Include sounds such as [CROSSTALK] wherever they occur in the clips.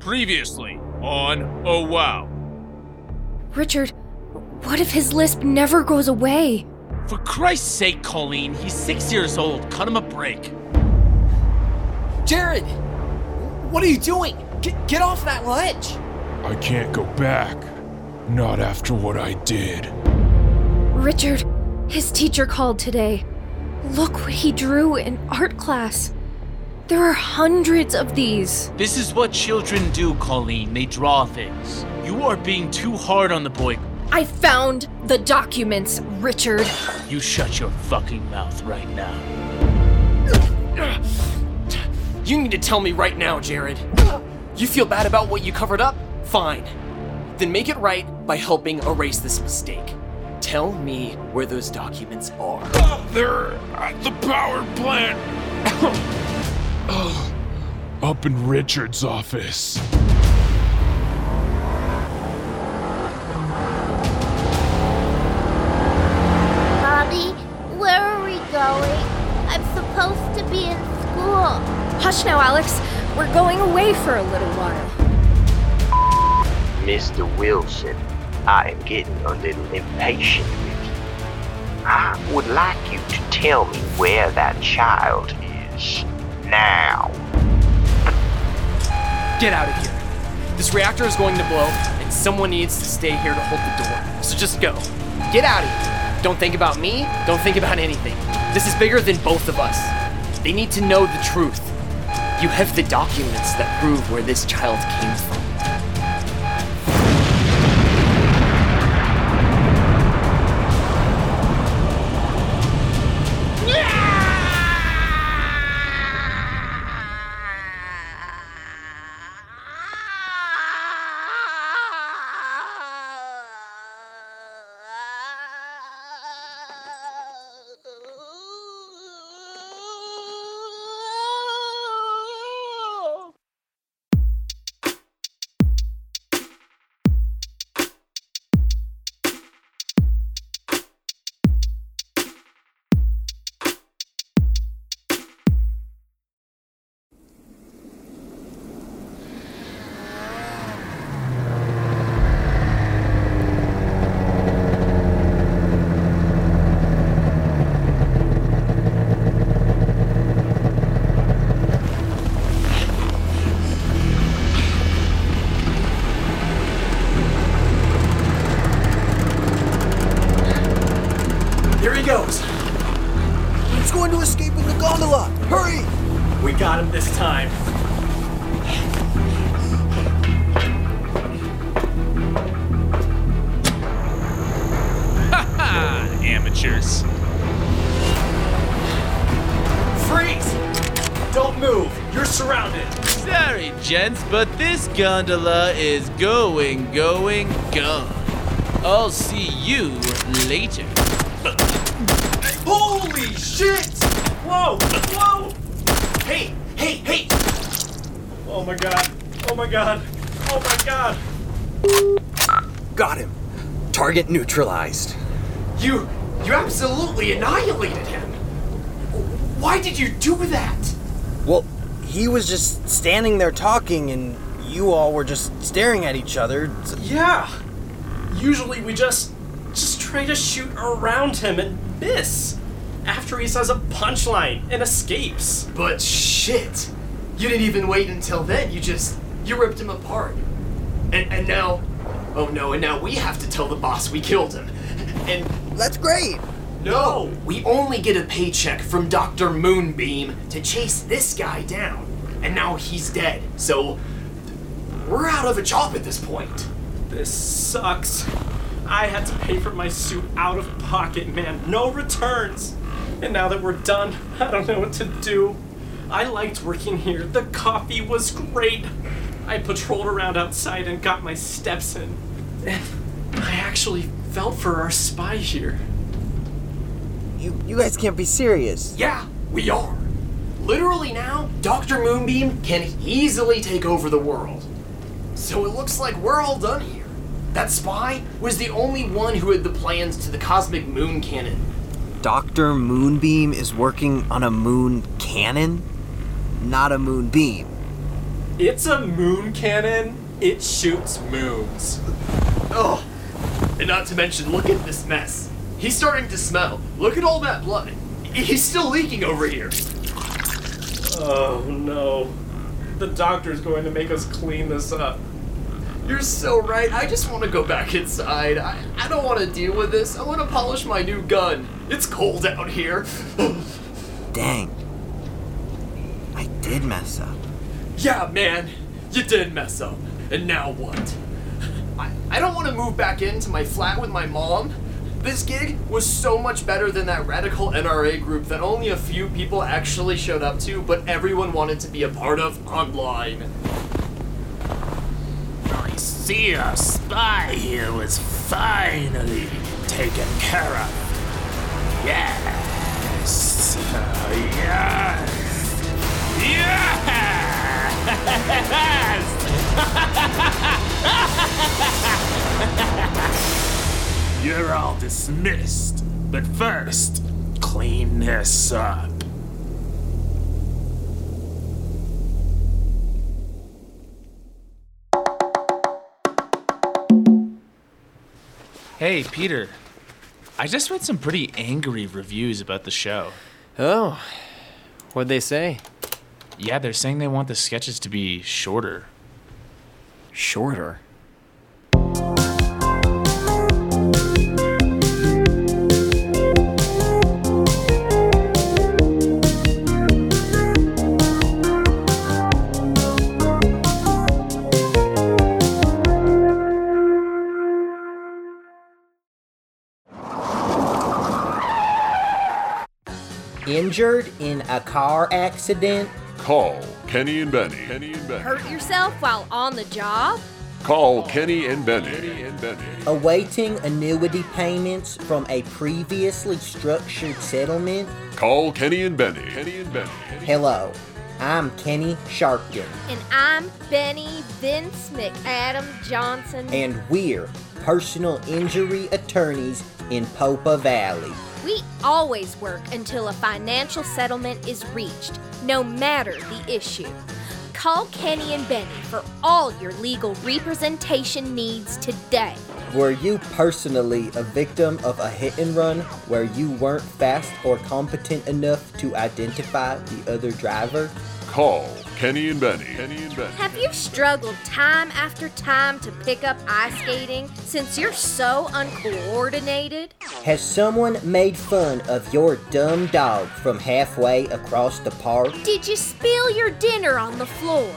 Previously on Oh Wow. Richard, what if his lisp never goes away? For Christ's sake, Colleen, he's six years old. Cut him a break. Jared! What are you doing? Get, get off that ledge! I can't go back. Not after what I did. Richard, his teacher called today. Look what he drew in art class. There are hundreds of these. This is what children do, Colleen. They draw things. You are being too hard on the boy. I found the documents, Richard. You shut your fucking mouth right now. You need to tell me right now, Jared. You feel bad about what you covered up? Fine. Then make it right by helping erase this mistake. Tell me where those documents are. They're at the power plant. Oh, Up in Richard's office. Mommy, where are we going? I'm supposed to be in school. Hush now, Alex. We're going away for a little while. Mr. Wilson, I am getting a little impatient with you. I would like you to tell me where that child is. Now. Get out of here. This reactor is going to blow, and someone needs to stay here to hold the door. So just go. Get out of here. Don't think about me. Don't think about anything. This is bigger than both of us. They need to know the truth. You have the documents that prove where this child came from. Going to escape in the gondola! Hurry! We got him this time. Ah, amateurs. Freeze! Don't move. You're surrounded. Sorry, gents, but this gondola is going, going, gone. I'll see you later. Holy shit! Whoa! Whoa! Hey! Hey! Hey! Oh my god! Oh my god! Oh my god! Got him. Target neutralized. You. You absolutely annihilated him! Why did you do that? Well, he was just standing there talking, and you all were just staring at each other. Yeah. Usually we just just try to shoot around him and miss after he says a punchline and escapes. But shit! You didn't even wait until then. You just. You ripped him apart. And, and now. Oh no, and now we have to tell the boss we killed him. And That's great. No! We only get a paycheck from Dr. Moonbeam to chase this guy down. And now he's dead. So we're out of a job at this point. This sucks. I had to pay for my suit out of pocket, man. No returns. And now that we're done, I don't know what to do. I liked working here. The coffee was great. I patrolled around outside and got my steps in. And I actually felt for our spy here. You, you guys can't be serious. Yeah, we are. Literally now, Dr. Moonbeam can easily take over the world. So it looks like we're all done here. That spy was the only one who had the plans to the cosmic moon cannon. Dr. Moonbeam is working on a moon cannon? Not a moonbeam. It's a moon cannon. It shoots moons. Oh, and not to mention, look at this mess. He's starting to smell. Look at all that blood. He's still leaking over here. Oh no. The doctor's going to make us clean this up. You're so right. I just want to go back inside. I, I don't want to deal with this. I want to polish my new gun. It's cold out here. [LAUGHS] Dang. I did mess up. yeah, man, you did mess up. And now what? I, I don't want to move back into my flat with my mom. This gig was so much better than that radical NRA group that only a few people actually showed up to, but everyone wanted to be a part of online. See our spy here was finally taken care of. Yes. Uh, yes. [LAUGHS] Yes. [LAUGHS] You're all dismissed. But first, clean this up. Hey, Peter. I just read some pretty angry reviews about the show. Oh, what'd they say? Yeah, they're saying they want the sketches to be shorter. Shorter. Injured in a car accident? Call Kenny and Benny. Kenny and Benny. Hurt yourself while on the job? Call Kenny and Benny. Kenny and Benny. Awaiting annuity payments from a previously structured settlement? Call Kenny and Benny. Kenny and Benny. Hello, I'm Kenny Sharpton, And I'm Benny Vince McAdam Johnson. and we're personal injury attorneys in Popa Valley. We always work until a financial settlement is reached, no matter the issue. Call Kenny and Benny for all your legal representation needs today. Were you personally a victim of a hit and run where you weren't fast or competent enough to identify the other driver? Call Kenny and Benny. Kenny and Benny. Have you struggled time after time to pick up ice skating since you're so uncoordinated? Has someone made fun of your dumb dog from halfway across the park? Did you spill your dinner on the floor?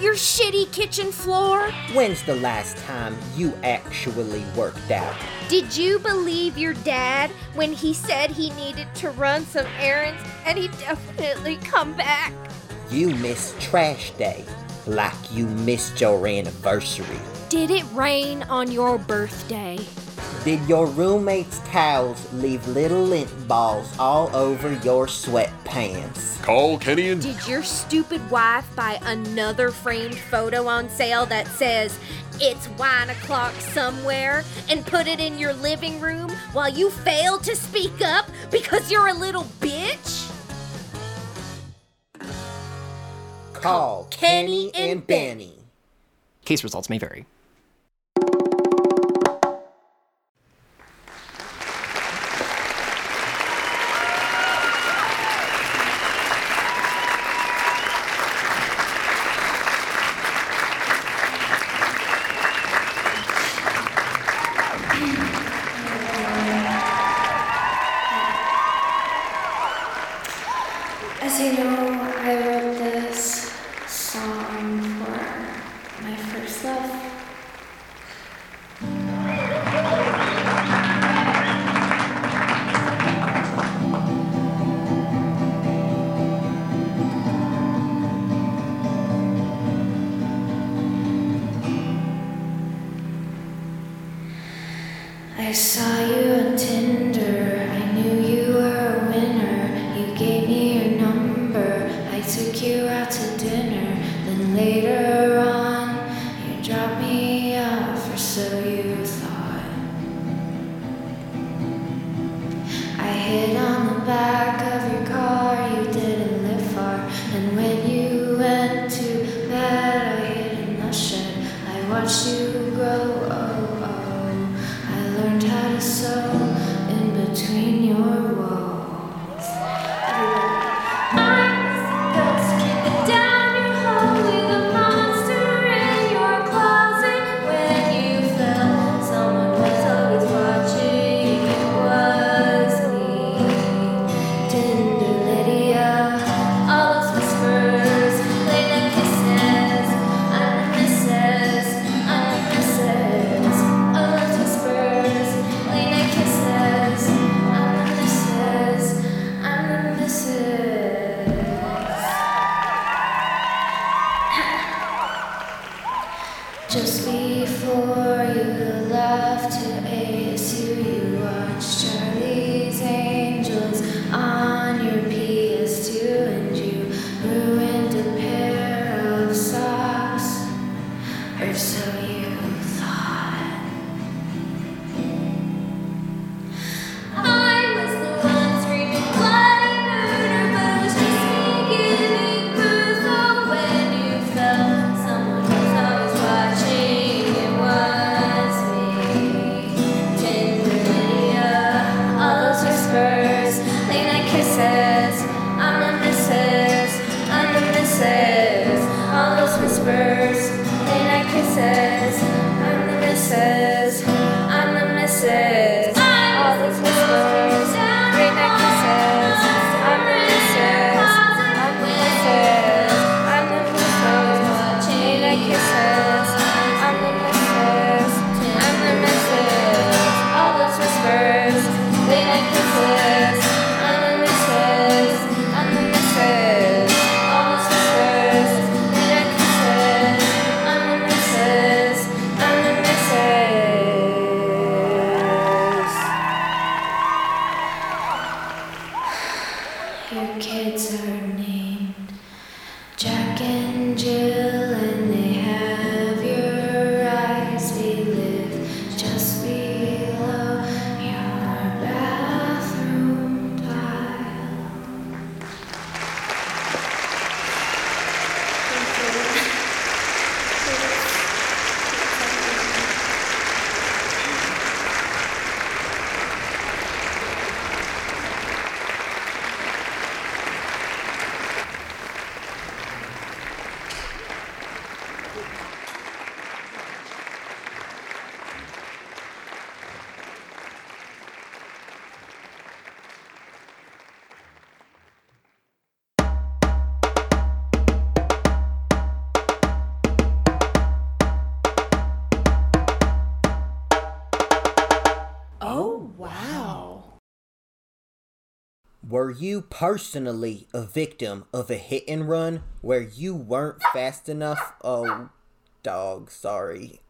Your shitty kitchen floor? When's the last time you actually worked out? Did you believe your dad when he said he needed to run some errands and he definitely come back? You missed trash day like you missed your anniversary. Did it rain on your birthday? Did your roommate's towels leave little lint balls all over your sweatpants? Call Kenny and Did your stupid wife buy another framed photo on sale that says it's wine o'clock somewhere and put it in your living room while you fail to speak up because you're a little bitch? Call Kenny and Benny. Case results may vary. As you know, I saw you on Tinder. I knew you were a winner. You gave me your number. I took you out to dinner. Then later on, you dropped me off, or so you Were you personally a victim of a hit and run where you weren't fast enough? Oh, dog, sorry.